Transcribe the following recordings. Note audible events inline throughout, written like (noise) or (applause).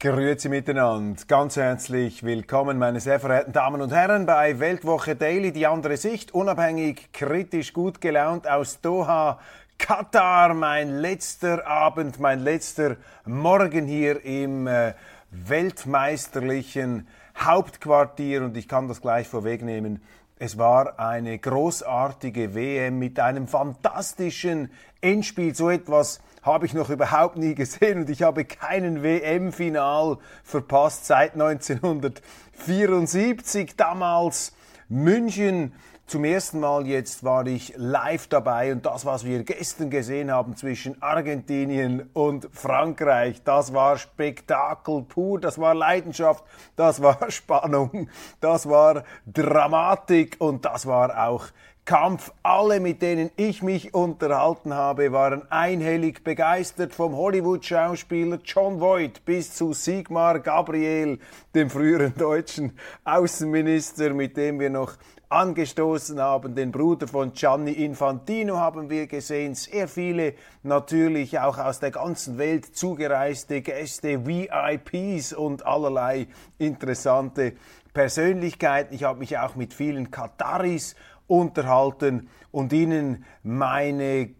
Grüezi miteinander, ganz herzlich willkommen, meine sehr verehrten Damen und Herren, bei Weltwoche Daily, die andere Sicht, unabhängig, kritisch, gut gelaunt aus Doha, Katar, mein letzter Abend, mein letzter Morgen hier im äh, weltmeisterlichen Hauptquartier und ich kann das gleich vorwegnehmen. Es war eine großartige WM mit einem fantastischen Endspiel, so etwas habe ich noch überhaupt nie gesehen und ich habe keinen WM-Final verpasst seit 1974. Damals München. Zum ersten Mal jetzt war ich live dabei und das, was wir gestern gesehen haben zwischen Argentinien und Frankreich, das war Spektakel pur, das war Leidenschaft, das war (laughs) Spannung, das war Dramatik und das war auch Kampf. Alle, mit denen ich mich unterhalten habe, waren einhellig begeistert vom Hollywood-Schauspieler John Voight bis zu Sigmar Gabriel, dem früheren deutschen Außenminister, mit dem wir noch angestoßen haben. Den Bruder von Gianni Infantino haben wir gesehen. Sehr viele natürlich auch aus der ganzen Welt zugereiste Gäste, VIPs und allerlei interessante Persönlichkeiten. Ich habe mich auch mit vielen Kataris unterhalten und ihnen meine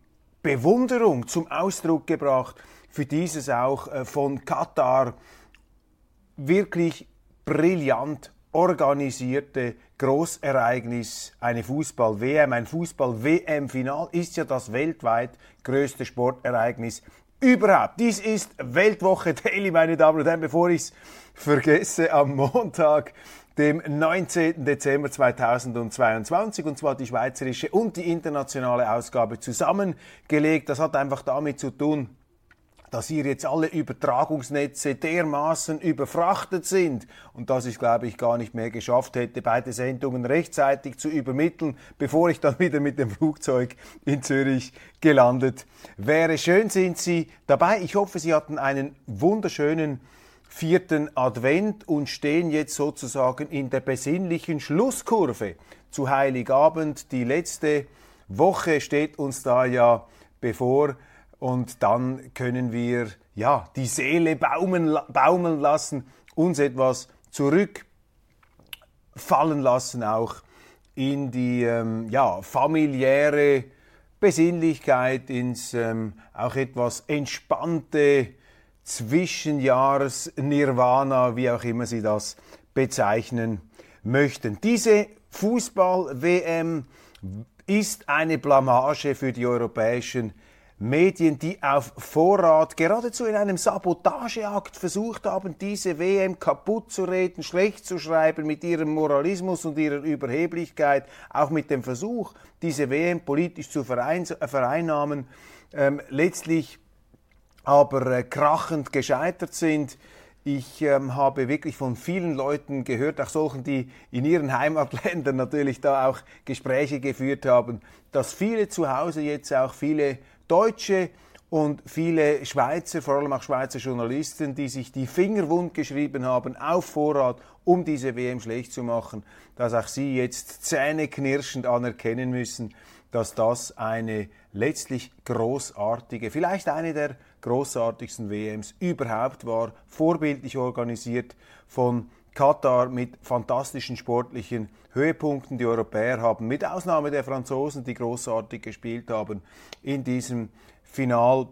Bewunderung zum Ausdruck gebracht für dieses auch äh, von Katar wirklich brillant organisierte Großereignis, eine Fußball-WM, ein Fußball-WM-Final ist ja das weltweit größte Sportereignis überhaupt. Dies ist Weltwoche Daily, meine Damen und Herren, bevor ich es vergesse, am Montag dem 19. Dezember 2022, und zwar die schweizerische und die internationale Ausgabe zusammengelegt. Das hat einfach damit zu tun, dass hier jetzt alle Übertragungsnetze dermaßen überfrachtet sind und dass ich, glaube ich, gar nicht mehr geschafft hätte, beide Sendungen rechtzeitig zu übermitteln, bevor ich dann (laughs) wieder mit dem Flugzeug in Zürich gelandet wäre. Schön sind Sie dabei. Ich hoffe, Sie hatten einen wunderschönen vierten Advent und stehen jetzt sozusagen in der besinnlichen Schlusskurve zu Heiligabend. Die letzte Woche steht uns da ja bevor und dann können wir ja die Seele baumeln, baumeln lassen, uns etwas zurückfallen lassen auch in die ähm, ja, familiäre Besinnlichkeit, ins ähm, auch etwas entspannte Zwischenjahres-Nirvana, wie auch immer Sie das bezeichnen möchten. Diese Fußball-WM ist eine Blamage für die europäischen Medien, die auf Vorrat geradezu in einem Sabotageakt versucht haben, diese WM kaputt zu reden, schlecht zu schreiben mit ihrem Moralismus und ihrer Überheblichkeit, auch mit dem Versuch, diese WM politisch zu vereinnahmen, ähm, letztlich aber äh, krachend gescheitert sind. Ich ähm, habe wirklich von vielen Leuten gehört, auch solchen, die in ihren Heimatländern natürlich da auch Gespräche geführt haben, dass viele zu Hause jetzt auch viele Deutsche und viele Schweizer, vor allem auch Schweizer Journalisten, die sich die Finger wund geschrieben haben auf Vorrat, um diese WM schlecht zu machen, dass auch sie jetzt zähneknirschend anerkennen müssen, dass das eine letztlich großartige, vielleicht eine der großartigsten WMs überhaupt war, vorbildlich organisiert von Katar mit fantastischen sportlichen Höhepunkten. Die Europäer haben mit Ausnahme der Franzosen, die großartig gespielt haben, in diesem Final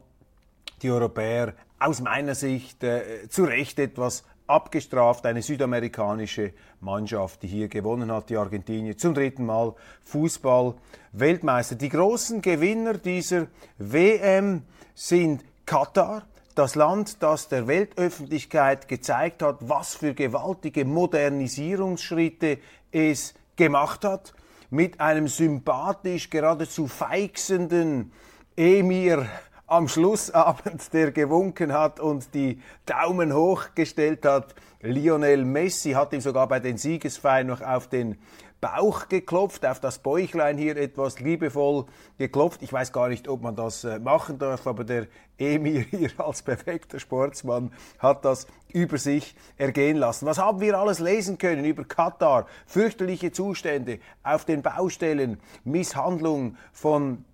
die Europäer aus meiner Sicht äh, zu Recht etwas abgestraft. Eine südamerikanische Mannschaft, die hier gewonnen hat, die Argentinier, zum dritten Mal Fußball-Weltmeister. Die großen Gewinner dieser WM sind Katar, das Land, das der Weltöffentlichkeit gezeigt hat, was für gewaltige Modernisierungsschritte es gemacht hat, mit einem sympathisch geradezu feixenden Emir am Schlussabend, der gewunken hat und die Daumen hoch gestellt hat. Lionel Messi hat ihm sogar bei den Siegesfeiern noch auf den Bauch geklopft, auf das Bäuchlein hier etwas liebevoll geklopft. Ich weiß gar nicht, ob man das äh, machen darf, aber der Emir (laughs) hier als perfekter Sportsmann hat das über sich ergehen lassen. Was haben wir alles lesen können über Katar? Fürchterliche Zustände auf den Baustellen, Misshandlung von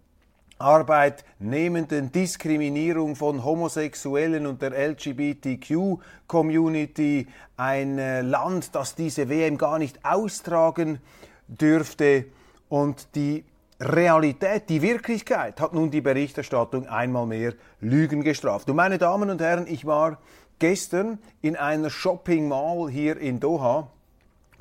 Arbeitnehmenden, Diskriminierung von Homosexuellen und der LGBTQ-Community, ein äh, Land, das diese WM gar nicht austragen dürfte und die Realität, die Wirklichkeit hat nun die Berichterstattung einmal mehr Lügen gestraft. Und meine Damen und Herren, ich war gestern in einer Shopping Mall hier in Doha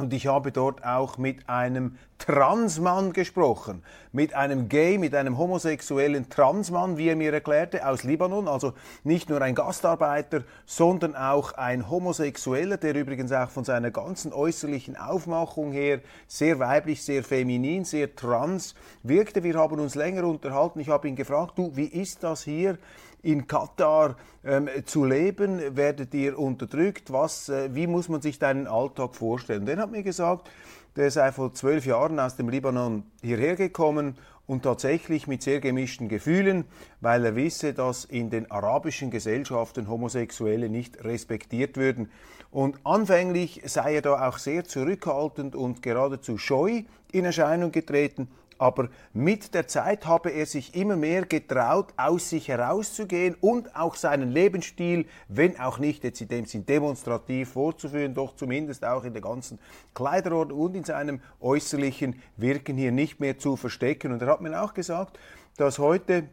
und ich habe dort auch mit einem Transmann gesprochen, mit einem Gay, mit einem homosexuellen Transmann, wie er mir erklärte, aus Libanon. Also nicht nur ein Gastarbeiter, sondern auch ein Homosexueller, der übrigens auch von seiner ganzen äußerlichen Aufmachung her sehr weiblich, sehr feminin, sehr trans wirkte. Wir haben uns länger unterhalten. Ich habe ihn gefragt, du, wie ist das hier? In Katar ähm, zu leben? Werdet ihr unterdrückt? Was, äh, wie muss man sich deinen Alltag vorstellen? Der hat mir gesagt, der sei vor zwölf Jahren aus dem Libanon hierher gekommen und tatsächlich mit sehr gemischten Gefühlen, weil er wisse, dass in den arabischen Gesellschaften Homosexuelle nicht respektiert würden. Und anfänglich sei er da auch sehr zurückhaltend und geradezu scheu in Erscheinung getreten, aber mit der Zeit habe er sich immer mehr getraut, aus sich herauszugehen und auch seinen Lebensstil, wenn auch nicht jetzt in dem Sinn demonstrativ vorzuführen, doch zumindest auch in der ganzen Kleiderordnung und in seinem äußerlichen Wirken hier nicht mehr zu verstecken. Und er hat mir auch gesagt, dass heute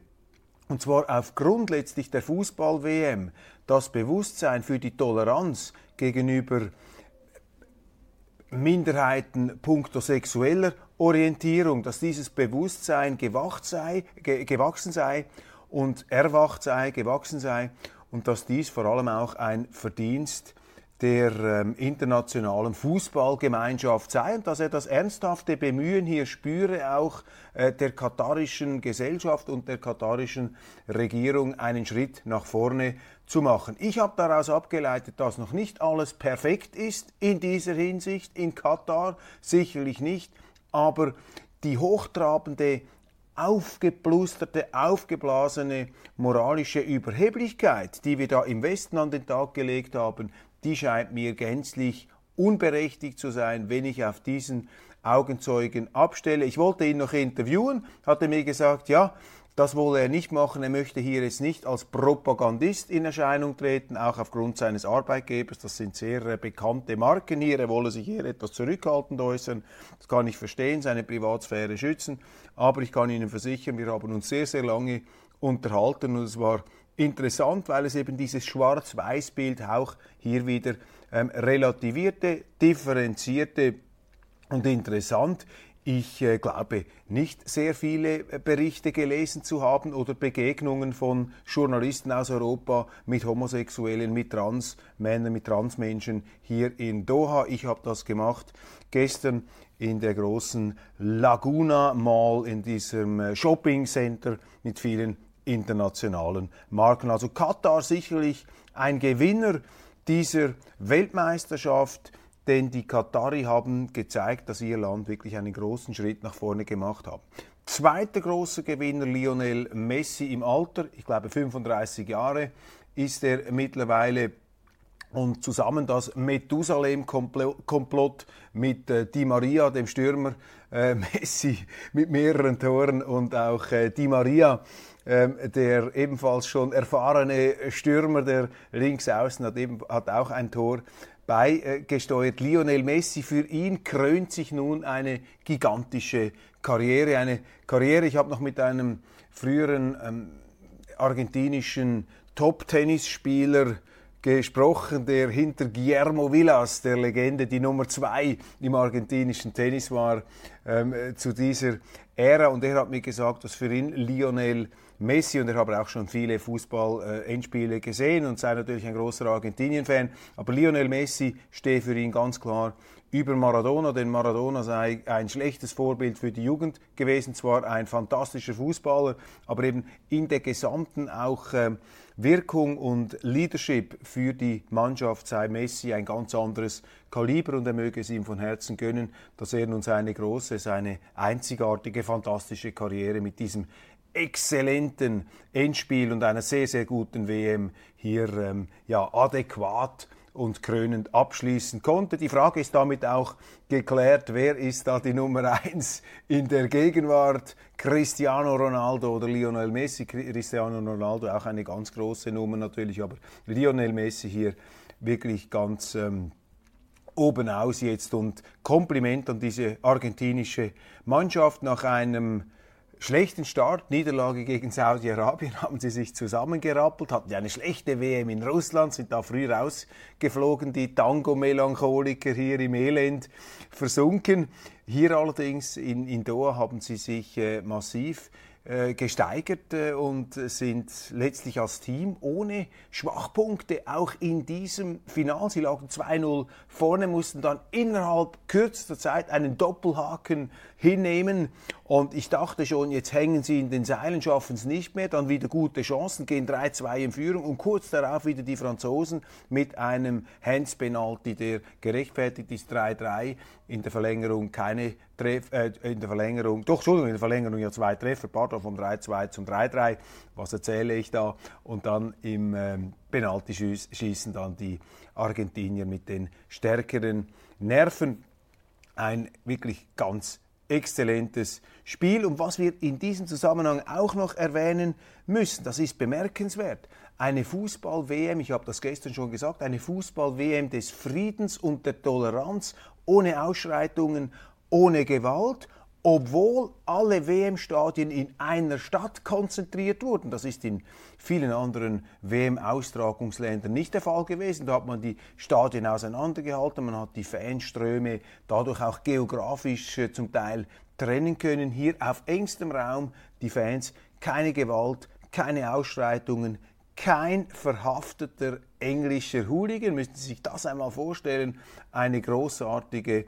und zwar aufgrund letztlich der Fußball-WM das Bewusstsein für die Toleranz gegenüber Minderheiten punkto sexueller Orientierung, dass dieses Bewusstsein gewacht sei, ge gewachsen sei und erwacht sei, gewachsen sei und dass dies vor allem auch ein Verdienst der ähm, internationalen Fußballgemeinschaft sei und dass er das ernsthafte Bemühen hier spüre, auch äh, der katarischen Gesellschaft und der katarischen Regierung einen Schritt nach vorne zu machen. Ich habe daraus abgeleitet, dass noch nicht alles perfekt ist in dieser Hinsicht in Katar, sicherlich nicht, aber die hochtrabende aufgeplusterte, aufgeblasene moralische Überheblichkeit, die wir da im Westen an den Tag gelegt haben, die scheint mir gänzlich unberechtigt zu sein, wenn ich auf diesen Augenzeugen abstelle. Ich wollte ihn noch interviewen, hatte mir gesagt, ja, das wolle er nicht machen. Er möchte hier jetzt nicht als Propagandist in Erscheinung treten, auch aufgrund seines Arbeitgebers. Das sind sehr äh, bekannte Marken hier. Er wolle sich hier etwas zurückhaltend äußern. Das kann ich verstehen, seine Privatsphäre schützen. Aber ich kann Ihnen versichern, wir haben uns sehr, sehr lange unterhalten und es war interessant, weil es eben dieses Schwarz-Weiß-Bild auch hier wieder ähm, relativierte, differenzierte und interessant. Ich äh, glaube nicht sehr viele äh, Berichte gelesen zu haben oder Begegnungen von Journalisten aus Europa mit Homosexuellen, mit Transmännern, mit Transmenschen hier in Doha. Ich habe das gemacht gestern in der großen Laguna Mall, in diesem äh, Shopping Center mit vielen internationalen Marken. Also Katar sicherlich ein Gewinner dieser Weltmeisterschaft, denn die Katari haben gezeigt, dass ihr Land wirklich einen großen Schritt nach vorne gemacht hat. Zweiter großer Gewinner Lionel Messi im Alter, ich glaube 35 Jahre ist er mittlerweile und zusammen das Methusalem-Komplott mit äh, Di Maria, dem Stürmer, äh, (laughs) Messi mit mehreren Toren und auch äh, Di Maria der ebenfalls schon erfahrene Stürmer, der links außen hat, eben, hat auch ein Tor beigesteuert. Lionel Messi, für ihn krönt sich nun eine gigantische Karriere. Eine Karriere, ich habe noch mit einem früheren ähm, argentinischen Top-Tennisspieler gesprochen, der hinter Guillermo Villas, der Legende, die Nummer zwei im argentinischen Tennis war, ähm, zu dieser Ära und er hat mir gesagt, dass für ihn Lionel Messi und er habe auch schon viele Fußball-Endspiele gesehen und sei natürlich ein großer Argentinien-Fan, aber Lionel Messi stehe für ihn ganz klar über Maradona, denn Maradona sei ein schlechtes Vorbild für die Jugend gewesen, zwar ein fantastischer Fußballer, aber eben in der gesamten auch äh, Wirkung und Leadership für die Mannschaft sei Messi ein ganz anderes Kaliber und er möge es ihm von Herzen gönnen, dass er nun seine große, seine einzigartige, fantastische Karriere mit diesem exzellenten Endspiel und einer sehr, sehr guten WM hier ähm, ja, adäquat und krönend abschließen konnte. Die Frage ist damit auch geklärt, wer ist da die Nummer eins in der Gegenwart? Cristiano Ronaldo oder Lionel Messi? Cristiano Ronaldo auch eine ganz große Nummer natürlich, aber Lionel Messi hier wirklich ganz ähm, oben aus jetzt und Kompliment an diese argentinische Mannschaft nach einem schlechten Start, Niederlage gegen Saudi-Arabien, (laughs) haben sie sich zusammengerappelt, hatten ja eine schlechte WM in Russland, sind da früh rausgeflogen, die Tango-Melancholiker hier im Elend versunken. Hier allerdings in, in Doha haben sie sich äh, massiv gesteigert äh, und sind letztlich als Team ohne Schwachpunkte auch in diesem Final. Sie lagen 2-0 vorne, mussten dann innerhalb kürzester Zeit einen Doppelhaken hinnehmen. Und ich dachte schon, jetzt hängen sie in den Seilen, schaffen es nicht mehr, dann wieder gute Chancen, gehen 3-2 in Führung und kurz darauf wieder die Franzosen mit einem Hands-Penalty, der gerechtfertigt ist, 3-3 in der Verlängerung keine Treff, äh, in der Verlängerung, doch, Entschuldigung, in der Verlängerung ja zwei Treffer, pardon, vom 3-2 zum 3-3, was erzähle ich da? Und dann im ähm, Penalty-Schießen dann die Argentinier mit den stärkeren Nerven. Ein wirklich ganz exzellentes Spiel. Und was wir in diesem Zusammenhang auch noch erwähnen müssen, das ist bemerkenswert. Eine Fußball-WM, ich habe das gestern schon gesagt, eine Fußball-WM des Friedens und der Toleranz, ohne Ausschreitungen, ohne Gewalt obwohl alle WM-Stadien in einer Stadt konzentriert wurden. Das ist in vielen anderen WM-Austragungsländern nicht der Fall gewesen. Da hat man die Stadien auseinandergehalten, man hat die Fanströme dadurch auch geografisch äh, zum Teil trennen können. Hier auf engstem Raum die Fans, keine Gewalt, keine Ausschreitungen, kein verhafteter englischer Hooligan. Müssen Sie sich das einmal vorstellen. Eine großartige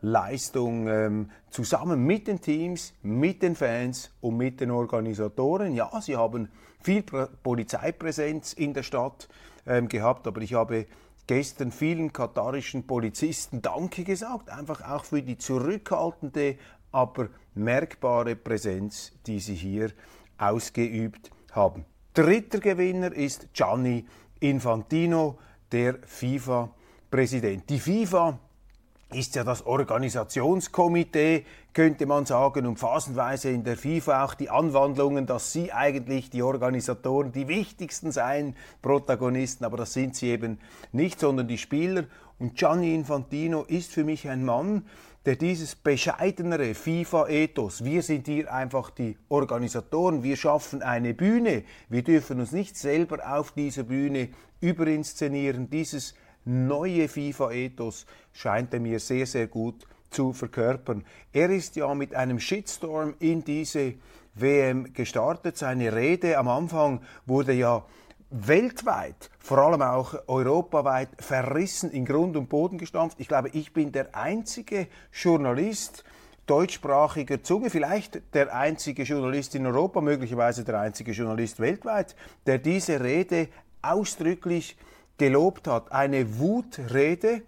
Leistung ähm, zusammen mit den Teams, mit den Fans und mit den Organisatoren. Ja, sie haben viel Polizeipräsenz in der Stadt ähm, gehabt, aber ich habe gestern vielen katarischen Polizisten Danke gesagt, einfach auch für die zurückhaltende, aber merkbare Präsenz, die sie hier ausgeübt haben. Dritter Gewinner ist Gianni Infantino, der FIFA-Präsident. Die FIFA ist ja das Organisationskomitee, könnte man sagen, und in der FIFA auch die Anwandlungen, dass sie eigentlich die Organisatoren, die wichtigsten seien, Protagonisten, aber das sind sie eben nicht, sondern die Spieler. Und Gianni Infantino ist für mich ein Mann, der dieses bescheidenere FIFA-Ethos, wir sind hier einfach die Organisatoren, wir schaffen eine Bühne, wir dürfen uns nicht selber auf dieser Bühne überinszenieren, dieses neue FIFA-Ethos scheint er mir sehr, sehr gut zu verkörpern. Er ist ja mit einem Shitstorm in diese WM gestartet. Seine Rede am Anfang wurde ja weltweit, vor allem auch europaweit verrissen, in Grund und Boden gestampft. Ich glaube, ich bin der einzige Journalist deutschsprachiger Zunge, vielleicht der einzige Journalist in Europa, möglicherweise der einzige Journalist weltweit, der diese Rede ausdrücklich gelobt hat. Eine Wutrede,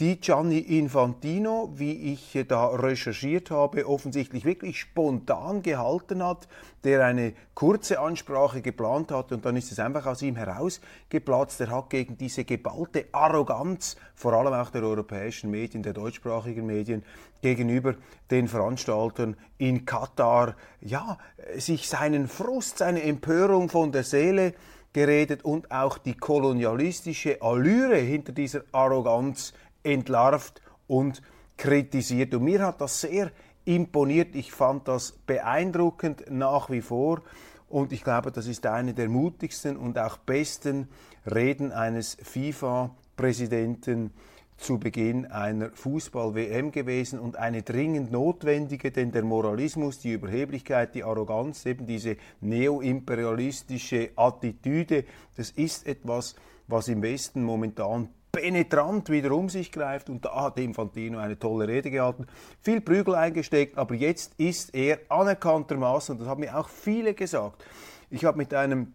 die Gianni Infantino, wie ich da recherchiert habe, offensichtlich wirklich spontan gehalten hat, der eine kurze Ansprache geplant hat und dann ist es einfach aus ihm herausgeplatzt. Er hat gegen diese geballte Arroganz, vor allem auch der europäischen Medien, der deutschsprachigen Medien, gegenüber den Veranstaltern in Katar, ja, sich seinen Frust, seine Empörung von der Seele geredet und auch die kolonialistische Allüre hinter dieser Arroganz entlarvt und kritisiert. Und mir hat das sehr imponiert. Ich fand das beeindruckend nach wie vor. Und ich glaube, das ist eine der mutigsten und auch besten Reden eines FIFA-Präsidenten, zu Beginn einer Fußball-WM gewesen und eine dringend notwendige, denn der Moralismus, die Überheblichkeit, die Arroganz, eben diese neoimperialistische Attitüde, das ist etwas, was im Westen momentan penetrant wieder um sich greift und da hat Infantino eine tolle Rede gehalten, viel Prügel eingesteckt, aber jetzt ist er anerkanntermaßen, und das haben mir auch viele gesagt, ich habe mit einem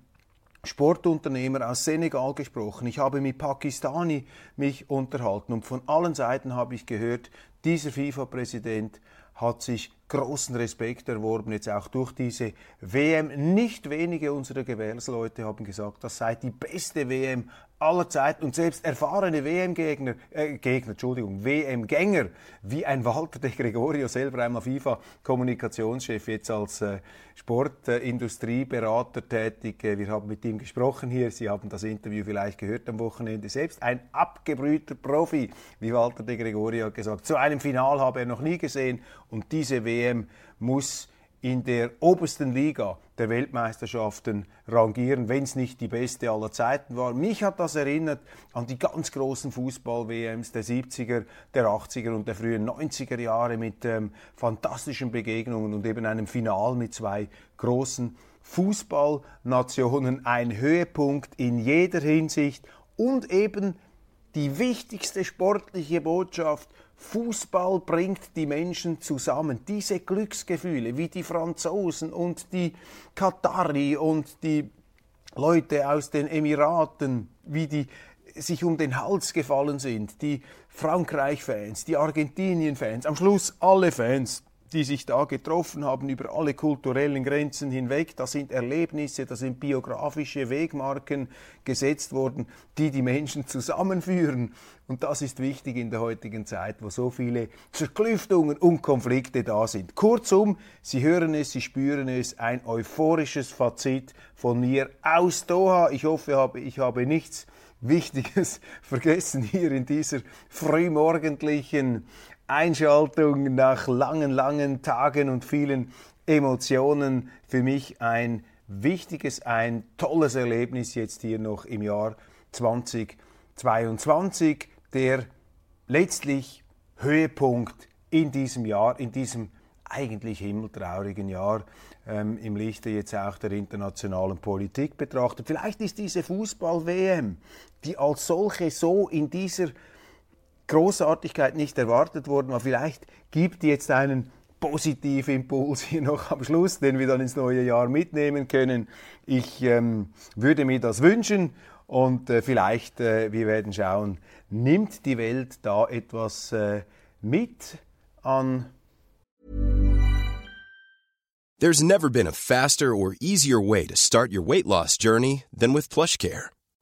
Sportunternehmer aus Senegal gesprochen. Ich habe mit Pakistani mich unterhalten und von allen Seiten habe ich gehört, dieser FIFA-Präsident hat sich großen Respekt erworben, jetzt auch durch diese WM. Nicht wenige unserer Gewährsleute haben gesagt, das sei die beste WM aller Zeiten und selbst erfahrene WM-Gegner, äh, Gegner, Entschuldigung, WM-Gänger, wie ein Walter de Gregorio, selber einmal FIFA-Kommunikationschef, jetzt als äh, Sportindustrieberater äh, tätig. wir haben mit ihm gesprochen hier, Sie haben das Interview vielleicht gehört am Wochenende. Selbst ein abgebrühter Profi, wie Walter de Gregorio hat gesagt, zu einem Final habe er noch nie gesehen und diese WM muss in der obersten Liga der Weltmeisterschaften rangieren, wenn es nicht die beste aller Zeiten war. Mich hat das erinnert an die ganz großen Fußball-WMs der 70er, der 80er und der frühen 90er Jahre mit ähm, fantastischen Begegnungen und eben einem Final mit zwei großen Fußballnationen. Ein Höhepunkt in jeder Hinsicht und eben die wichtigste sportliche Botschaft Fußball bringt die Menschen zusammen. Diese Glücksgefühle, wie die Franzosen und die Katari und die Leute aus den Emiraten, wie die sich um den Hals gefallen sind, die Frankreich-Fans, die Argentinien-Fans, am Schluss alle Fans die sich da getroffen haben über alle kulturellen Grenzen hinweg. Da sind Erlebnisse, da sind biografische Wegmarken gesetzt worden, die die Menschen zusammenführen. Und das ist wichtig in der heutigen Zeit, wo so viele Zerklüftungen und Konflikte da sind. Kurzum, Sie hören es, Sie spüren es, ein euphorisches Fazit von mir aus Doha. Ich hoffe, ich habe nichts Wichtiges (laughs) vergessen hier in dieser frühmorgendlichen Einschaltung nach langen, langen Tagen und vielen Emotionen. Für mich ein wichtiges, ein tolles Erlebnis jetzt hier noch im Jahr 2022, der letztlich Höhepunkt in diesem Jahr, in diesem eigentlich himmeltraurigen Jahr ähm, im Lichte jetzt auch der internationalen Politik betrachtet. Vielleicht ist diese Fußball-WM, die als solche so in dieser Großartigkeit nicht erwartet worden war. Vielleicht gibt jetzt einen positiven Impuls hier noch am Schluss, den wir dann ins neue Jahr mitnehmen können. Ich ähm, würde mir das wünschen und äh, vielleicht, äh, wir werden schauen, nimmt die Welt da etwas äh, mit an. There's never been a faster or easier way to start your weight loss journey than with PlushCare.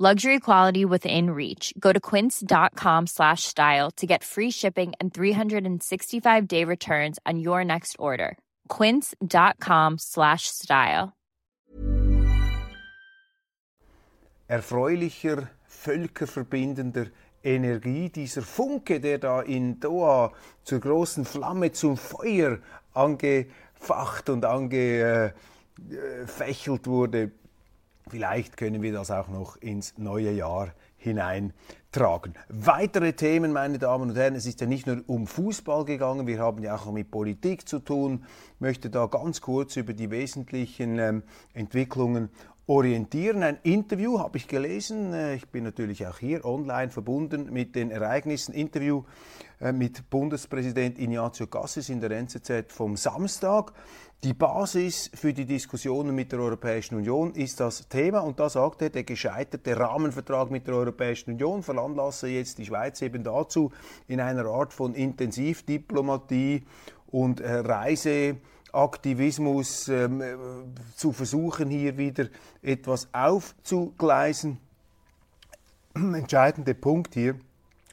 Luxury quality within reach. Go to quince.com slash style to get free shipping and 365 day returns on your next order. Quince.com slash style. Erfreulicher, völkerverbindender Energie, dieser Funke, der da in Doha zur großen Flamme, zum Feuer angefacht und angefächelt äh, äh, wurde Vielleicht können wir das auch noch ins neue Jahr hineintragen. Weitere Themen, meine Damen und Herren, es ist ja nicht nur um Fußball gegangen, wir haben ja auch mit Politik zu tun. Ich möchte da ganz kurz über die wesentlichen ähm, Entwicklungen orientieren. Ein Interview habe ich gelesen. Äh, ich bin natürlich auch hier online verbunden mit den Ereignissen. Interview äh, mit Bundespräsident Ignazio Cassis in der NZZ vom Samstag. Die Basis für die Diskussionen mit der Europäischen Union ist das Thema und da sagt er, der gescheiterte Rahmenvertrag mit der Europäischen Union veranlasse jetzt die Schweiz eben dazu, in einer Art von Intensivdiplomatie und äh, Reiseaktivismus ähm, äh, zu versuchen, hier wieder etwas aufzugleisen. (clears throat) Entscheidende Punkt hier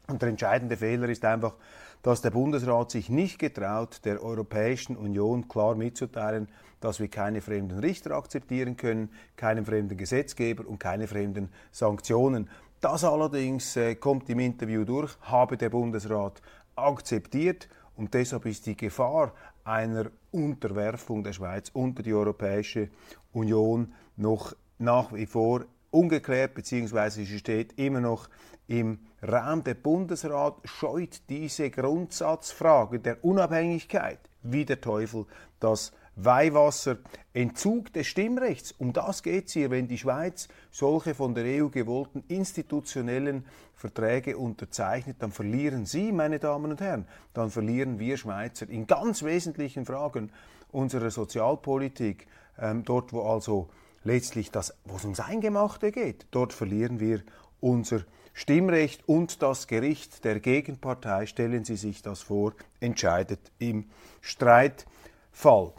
und der entscheidende Fehler ist einfach, dass der Bundesrat sich nicht getraut, der Europäischen Union klar mitzuteilen, dass wir keine fremden Richter akzeptieren können, keinen fremden Gesetzgeber und keine fremden Sanktionen. Das allerdings äh, kommt im Interview durch, habe der Bundesrat akzeptiert und deshalb ist die Gefahr einer Unterwerfung der Schweiz unter die Europäische Union noch nach wie vor ungeklärt, beziehungsweise sie steht immer noch im Raum. Der Bundesrat scheut diese Grundsatzfrage der Unabhängigkeit wie der Teufel das Weihwasser, Entzug des Stimmrechts. Um das geht es hier, wenn die Schweiz solche von der EU gewollten institutionellen Verträge unterzeichnet, dann verlieren Sie, meine Damen und Herren, dann verlieren wir Schweizer in ganz wesentlichen Fragen unserer Sozialpolitik, ähm, dort wo also letztlich das, wo es ums Eingemachte geht, dort verlieren wir unser Stimmrecht und das Gericht der Gegenpartei, stellen Sie sich das vor, entscheidet im Streitfall.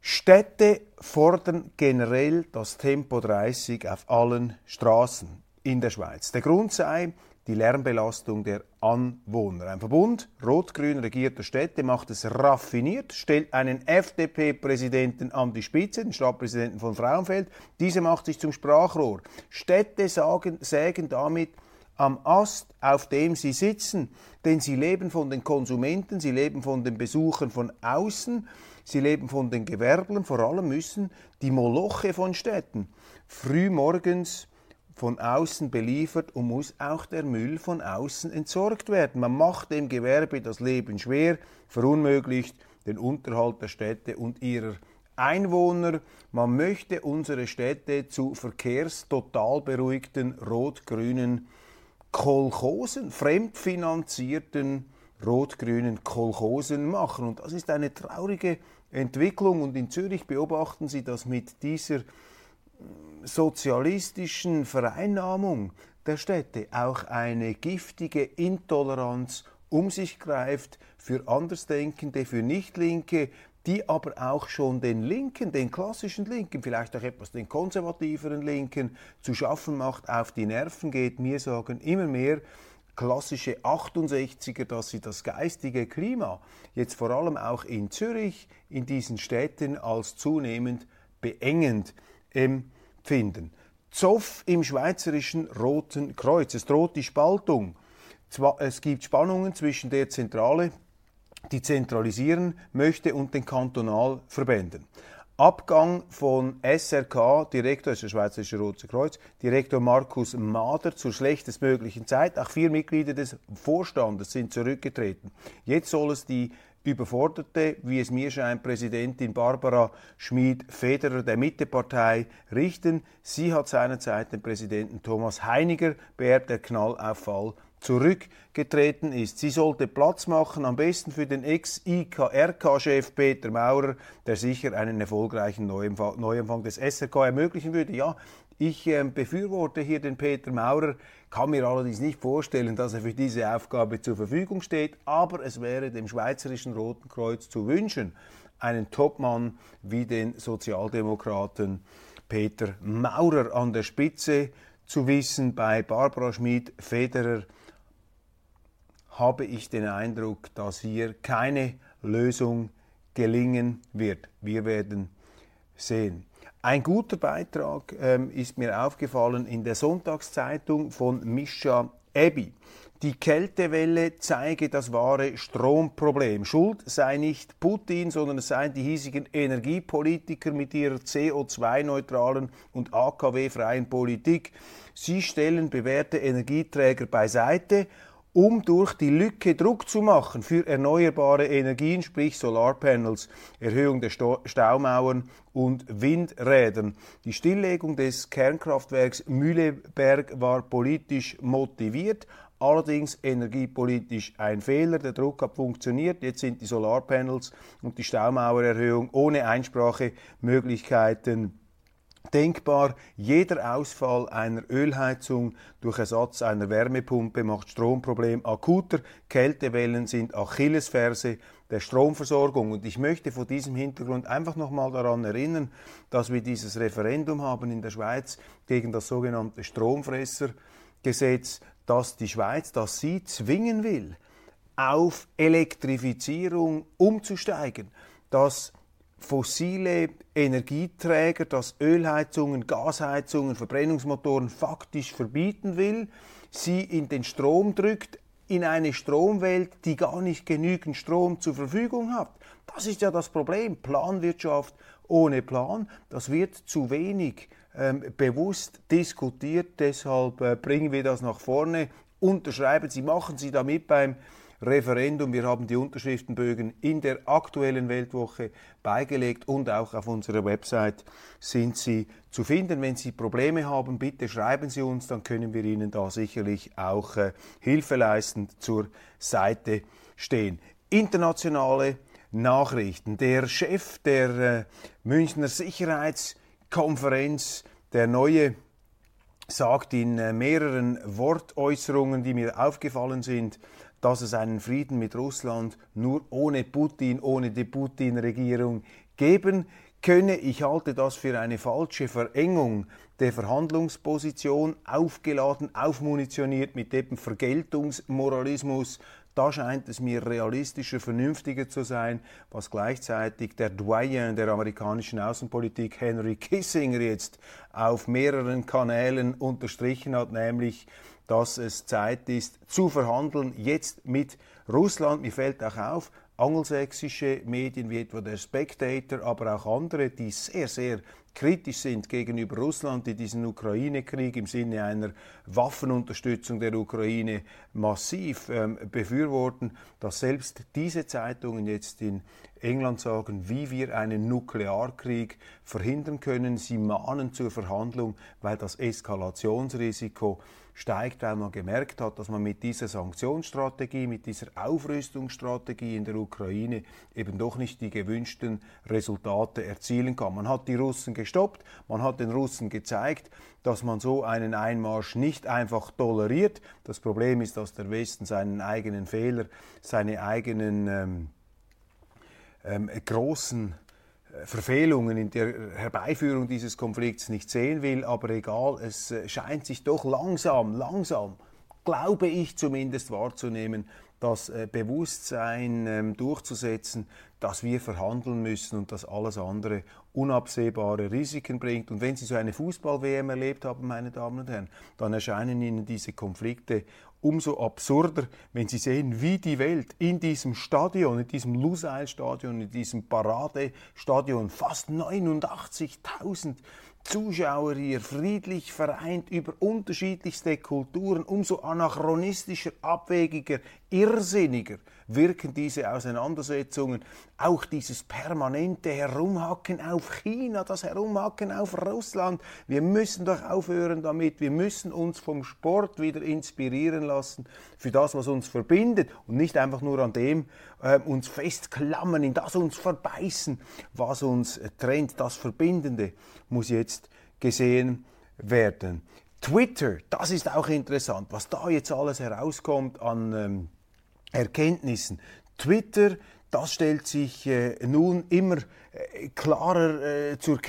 Städte fordern generell das Tempo 30 auf allen Straßen in der Schweiz. Der Grund sei, die Lärmbelastung der Anwohner. Ein Verbund rot-grün regierter Städte macht es raffiniert, stellt einen FDP-Präsidenten an die Spitze, den Stadtpräsidenten von Frauenfeld. Dieser macht sich zum Sprachrohr. Städte sagen, sägen damit am Ast, auf dem sie sitzen, denn sie leben von den Konsumenten, sie leben von den Besuchern von außen, sie leben von den Gewerblern, vor allem müssen die Moloche von Städten früh morgens von außen beliefert und muss auch der Müll von außen entsorgt werden. Man macht dem Gewerbe das Leben schwer, verunmöglicht den Unterhalt der Städte und ihrer Einwohner. Man möchte unsere Städte zu verkehrstotal beruhigten rot-grünen Kolchosen, fremdfinanzierten rot-grünen Kolchosen machen. Und das ist eine traurige Entwicklung. Und in Zürich beobachten Sie das mit dieser sozialistischen Vereinnahmung der Städte auch eine giftige Intoleranz um sich greift für Andersdenkende, für Nichtlinke, die aber auch schon den Linken, den klassischen Linken, vielleicht auch etwas den konservativeren Linken zu schaffen macht, auf die Nerven geht. Mir sagen immer mehr klassische 68er, dass sie das geistige Klima jetzt vor allem auch in Zürich, in diesen Städten als zunehmend beengend empfinden. Zoff im Schweizerischen Roten Kreuz. Es droht die Spaltung. Es gibt Spannungen zwischen der Zentrale, die zentralisieren möchte, und den Kantonalverbänden. Abgang von SRK, Direktor des Schweizerischen Roten Kreuz, Direktor Markus Mader zur schlechtestmöglichen Zeit. Auch vier Mitglieder des Vorstandes sind zurückgetreten. Jetzt soll es die überforderte, wie es mir scheint, Präsidentin Barbara Schmid-Federer der Mittepartei richten. Sie hat seinerzeit den Präsidenten Thomas Heiniger beerbt, der Knallauffall zurückgetreten ist. Sie sollte Platz machen, am besten für den Ex-IKRK-Chef Peter Maurer, der sicher einen erfolgreichen Neuempfang des SRK ermöglichen würde. Ja, ich äh, befürworte hier den Peter Maurer, kann mir allerdings nicht vorstellen, dass er für diese Aufgabe zur Verfügung steht, aber es wäre dem Schweizerischen Roten Kreuz zu wünschen, einen Topmann wie den Sozialdemokraten Peter Maurer an der Spitze zu wissen. Bei Barbara Schmid-Federer habe ich den Eindruck, dass hier keine Lösung gelingen wird. Wir werden sehen. Ein guter Beitrag ähm, ist mir aufgefallen in der Sonntagszeitung von Mischa Ebi. Die Kältewelle zeige das wahre Stromproblem. Schuld sei nicht Putin, sondern es seien die hiesigen Energiepolitiker mit ihrer CO2-neutralen und AKW-freien Politik. Sie stellen bewährte Energieträger beiseite um durch die Lücke Druck zu machen für erneuerbare Energien, sprich Solarpanels, Erhöhung der Staumauern und Windrädern. Die Stilllegung des Kernkraftwerks Mühleberg war politisch motiviert, allerdings energiepolitisch ein Fehler. Der Druck hat funktioniert, jetzt sind die Solarpanels und die Staumauererhöhung ohne Einsprachemöglichkeiten denkbar. Jeder Ausfall einer Ölheizung durch Ersatz einer Wärmepumpe macht Stromproblem akuter. Kältewellen sind Achillesferse der Stromversorgung. Und ich möchte vor diesem Hintergrund einfach nochmal daran erinnern, dass wir dieses Referendum haben in der Schweiz gegen das sogenannte Stromfressergesetz, dass die Schweiz, das sie zwingen will, auf Elektrifizierung umzusteigen, dass fossile Energieträger, dass Ölheizungen, Gasheizungen, Verbrennungsmotoren faktisch verbieten will, sie in den Strom drückt, in eine Stromwelt, die gar nicht genügend Strom zur Verfügung hat. Das ist ja das Problem. Planwirtschaft ohne Plan, das wird zu wenig ähm, bewusst diskutiert. Deshalb äh, bringen wir das nach vorne. Unterschreiben Sie, machen Sie damit beim Referendum. Wir haben die Unterschriftenbögen in der aktuellen Weltwoche beigelegt und auch auf unserer Website sind sie zu finden. Wenn Sie Probleme haben, bitte schreiben Sie uns, dann können wir Ihnen da sicherlich auch äh, hilfeleistend zur Seite stehen. Internationale Nachrichten. Der Chef der äh, Münchner Sicherheitskonferenz, der neue sagt in äh, mehreren Wortäußerungen, die mir aufgefallen sind, dass es einen Frieden mit Russland nur ohne Putin, ohne die Putin-Regierung geben könne. Ich halte das für eine falsche Verengung der Verhandlungsposition, aufgeladen, aufmunitioniert mit dem Vergeltungsmoralismus. Da scheint es mir realistischer, vernünftiger zu sein, was gleichzeitig der Doyen der amerikanischen Außenpolitik Henry Kissinger jetzt auf mehreren Kanälen unterstrichen hat, nämlich dass es Zeit ist zu verhandeln, jetzt mit Russland. Mir fällt auch auf, angelsächsische Medien wie etwa der Spectator, aber auch andere, die sehr, sehr kritisch sind gegenüber Russland, die diesen Ukraine-Krieg im Sinne einer Waffenunterstützung der Ukraine massiv ähm, befürworten, dass selbst diese Zeitungen jetzt in England sagen, wie wir einen Nuklearkrieg verhindern können. Sie mahnen zur Verhandlung, weil das Eskalationsrisiko steigt, weil man gemerkt hat, dass man mit dieser Sanktionsstrategie, mit dieser Aufrüstungsstrategie in der Ukraine eben doch nicht die gewünschten Resultate erzielen kann. Man hat die Russen gestoppt, man hat den Russen gezeigt, dass man so einen Einmarsch nicht einfach toleriert. Das Problem ist, dass der Westen seinen eigenen Fehler, seine eigenen ähm, ähm, großen Verfehlungen in der Herbeiführung dieses Konflikts nicht sehen will, aber egal, es äh, scheint sich doch langsam, langsam, glaube ich zumindest wahrzunehmen, das äh, Bewusstsein ähm, durchzusetzen, dass wir verhandeln müssen und dass alles andere unabsehbare Risiken bringt. Und wenn Sie so eine Fußball-WM erlebt haben, meine Damen und Herren, dann erscheinen Ihnen diese Konflikte umso absurder, wenn Sie sehen, wie die Welt in diesem Stadion, in diesem Lusail-Stadion, in diesem Paradestadion, fast 89.000 Zuschauer hier friedlich vereint über unterschiedlichste Kulturen, umso anachronistischer, abwegiger, irrsinniger wirken diese Auseinandersetzungen, auch dieses permanente Herumhacken auf China, das Herumhacken auf Russland. Wir müssen doch aufhören damit, wir müssen uns vom Sport wieder inspirieren lassen für das, was uns verbindet und nicht einfach nur an dem äh, uns festklammern, in das uns verbeißen, was uns trennt. Das Verbindende muss jetzt gesehen werden. Twitter, das ist auch interessant, was da jetzt alles herauskommt an ähm, Erkenntnissen. Twitter, das stellt sich äh, nun immer äh, klarer äh, zur,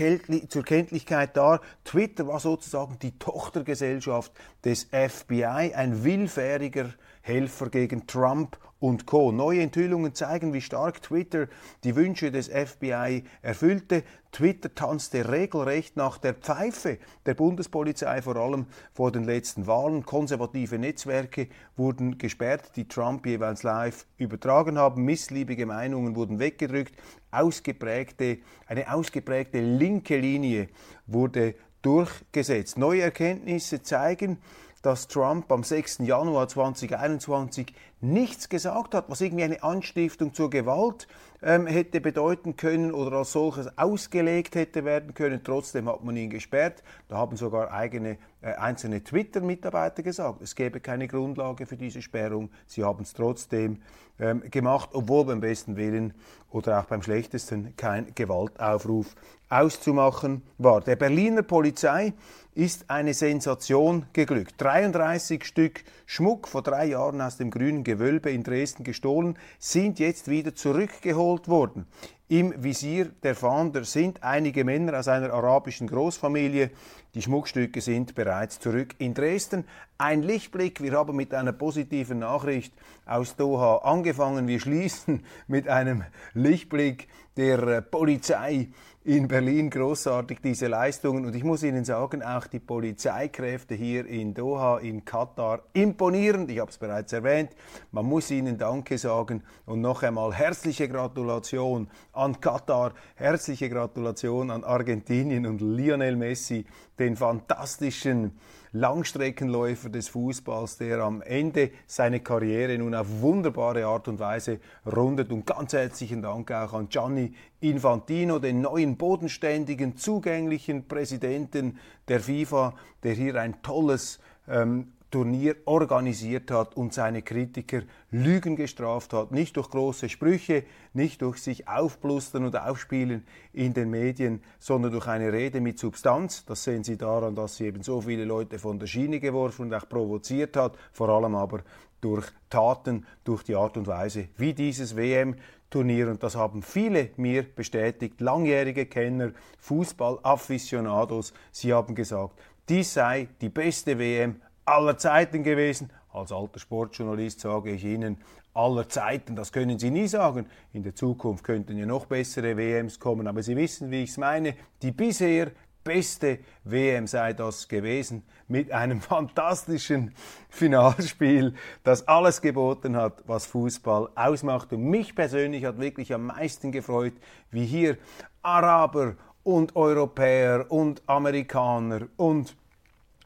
zur, Kenntlichkeit dar. Twitter war sozusagen die Tochtergesellschaft des FBI, ein willfähriger Helfer gegen Trump und Co. Neue Enthüllungen zeigen, wie stark Twitter die Wünsche des FBI erfüllte. Twitter tanzte regelrecht nach der Pfeife der Bundespolizei, vor allem vor den letzten Wahlen. Konservative Netzwerke wurden gesperrt, die Trump jeweils live übertragen haben. Missliebige Meinungen wurden weggedrückt. Ausgeprägte, eine ausgeprägte linke Linie wurde durchgesetzt. Neue Erkenntnisse zeigen, dass Trump am 6. Januar 2021 nichts gesagt hat, was irgendwie eine Anstiftung zur Gewalt ähm, hätte bedeuten können oder als solches ausgelegt hätte werden können. Trotzdem hat man ihn gesperrt. Da haben sogar eigene äh, einzelne Twitter-Mitarbeiter gesagt, es gäbe keine Grundlage für diese Sperrung. Sie haben es trotzdem ähm, gemacht, obwohl beim besten Willen oder auch beim schlechtesten kein Gewaltaufruf auszumachen war. Der Berliner Polizei ist eine Sensation geglückt. 33 Stück Schmuck vor drei Jahren aus dem grünen Gewölbe in Dresden gestohlen, sind jetzt wieder zurückgeholt worden. Im Visier der Fahnder sind einige Männer aus einer arabischen Großfamilie. Die Schmuckstücke sind bereits zurück in Dresden. Ein Lichtblick. Wir haben mit einer positiven Nachricht aus Doha angefangen. Wir schließen mit einem Lichtblick der äh, Polizei in Berlin. Großartig diese Leistungen. Und ich muss Ihnen sagen, auch die Polizeikräfte hier in Doha, in Katar imponierend. Ich habe es bereits erwähnt. Man muss Ihnen Danke sagen. Und noch einmal herzliche Gratulation an Katar, herzliche Gratulation an Argentinien und Lionel Messi, den fantastischen Langstreckenläufer des Fußballs, der am Ende seine Karriere nun auf wunderbare Art und Weise rundet. Und ganz herzlichen Dank auch an Gianni Infantino, den neuen bodenständigen, zugänglichen Präsidenten der FIFA, der hier ein tolles ähm, Turnier organisiert hat und seine Kritiker Lügen gestraft hat. Nicht durch große Sprüche, nicht durch sich aufblustern und aufspielen in den Medien, sondern durch eine Rede mit Substanz. Das sehen Sie daran, dass sie eben so viele Leute von der Schiene geworfen und auch provoziert hat, vor allem aber durch Taten, durch die Art und Weise, wie dieses WM Turnier und das haben viele mir bestätigt, langjährige Kenner, Fußball-Afficionados. Sie haben gesagt, dies sei die beste WM aller Zeiten gewesen. Als alter Sportjournalist sage ich Ihnen, aller Zeiten, das können Sie nie sagen. In der Zukunft könnten ja noch bessere WMs kommen, aber Sie wissen, wie ich es meine. Die bisher beste WM sei das gewesen, mit einem (laughs) fantastischen Finalspiel, das alles geboten hat, was Fußball ausmacht. Und mich persönlich hat wirklich am meisten gefreut, wie hier Araber und Europäer und Amerikaner und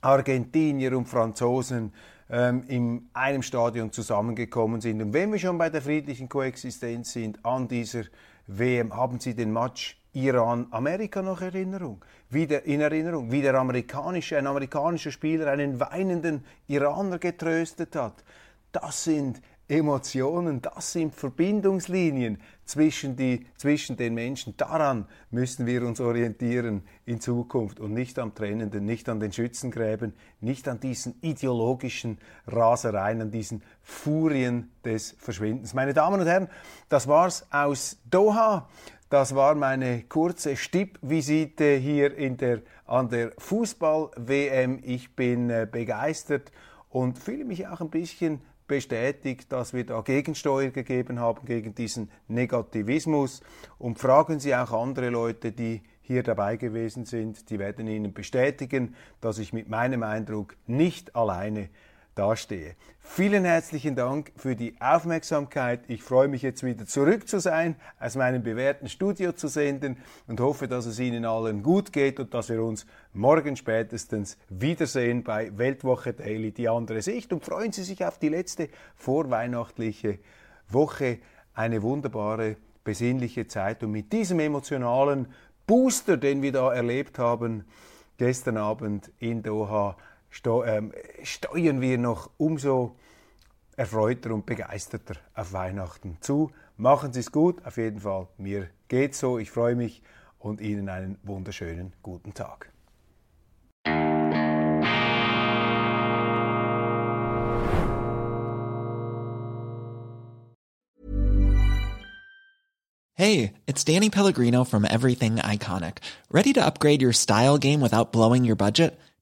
Argentinier und Franzosen ähm, in einem Stadion zusammengekommen sind. Und wenn wir schon bei der friedlichen Koexistenz sind an dieser WM, haben Sie den Match Iran-Amerika noch Erinnerung, wieder in Erinnerung, wie der amerikanische, ein amerikanischer Spieler einen weinenden Iraner getröstet hat. Das sind Emotionen, das sind Verbindungslinien zwischen, die, zwischen den Menschen. Daran müssen wir uns orientieren in Zukunft und nicht am Trennenden, nicht an den Schützengräben, nicht an diesen ideologischen Rasereien, an diesen Furien des Verschwindens. Meine Damen und Herren, das war's aus Doha. Das war meine kurze Stippvisite hier in der, an der Fußball-WM. Ich bin äh, begeistert und fühle mich auch ein bisschen bestätigt, dass wir da Gegensteuer gegeben haben gegen diesen Negativismus. Und fragen Sie auch andere Leute, die hier dabei gewesen sind, die werden Ihnen bestätigen, dass ich mit meinem Eindruck nicht alleine dastehe. Vielen herzlichen Dank für die Aufmerksamkeit. Ich freue mich jetzt wieder zurück zu sein, aus meinem bewährten Studio zu senden und hoffe, dass es Ihnen allen gut geht und dass wir uns morgen spätestens wiedersehen bei Weltwoche Daily, die andere Sicht. Und freuen Sie sich auf die letzte vorweihnachtliche Woche. Eine wunderbare, besinnliche Zeit. Und mit diesem emotionalen Booster, den wir da erlebt haben, gestern Abend in Doha, steuern wir noch umso erfreuter und begeisterter auf Weihnachten zu. Machen Sie es gut, auf jeden Fall. Mir geht's so. Ich freue mich und Ihnen einen wunderschönen guten Tag. Hey, it's Danny Pellegrino from Everything Iconic. Ready to upgrade your style game without blowing your budget?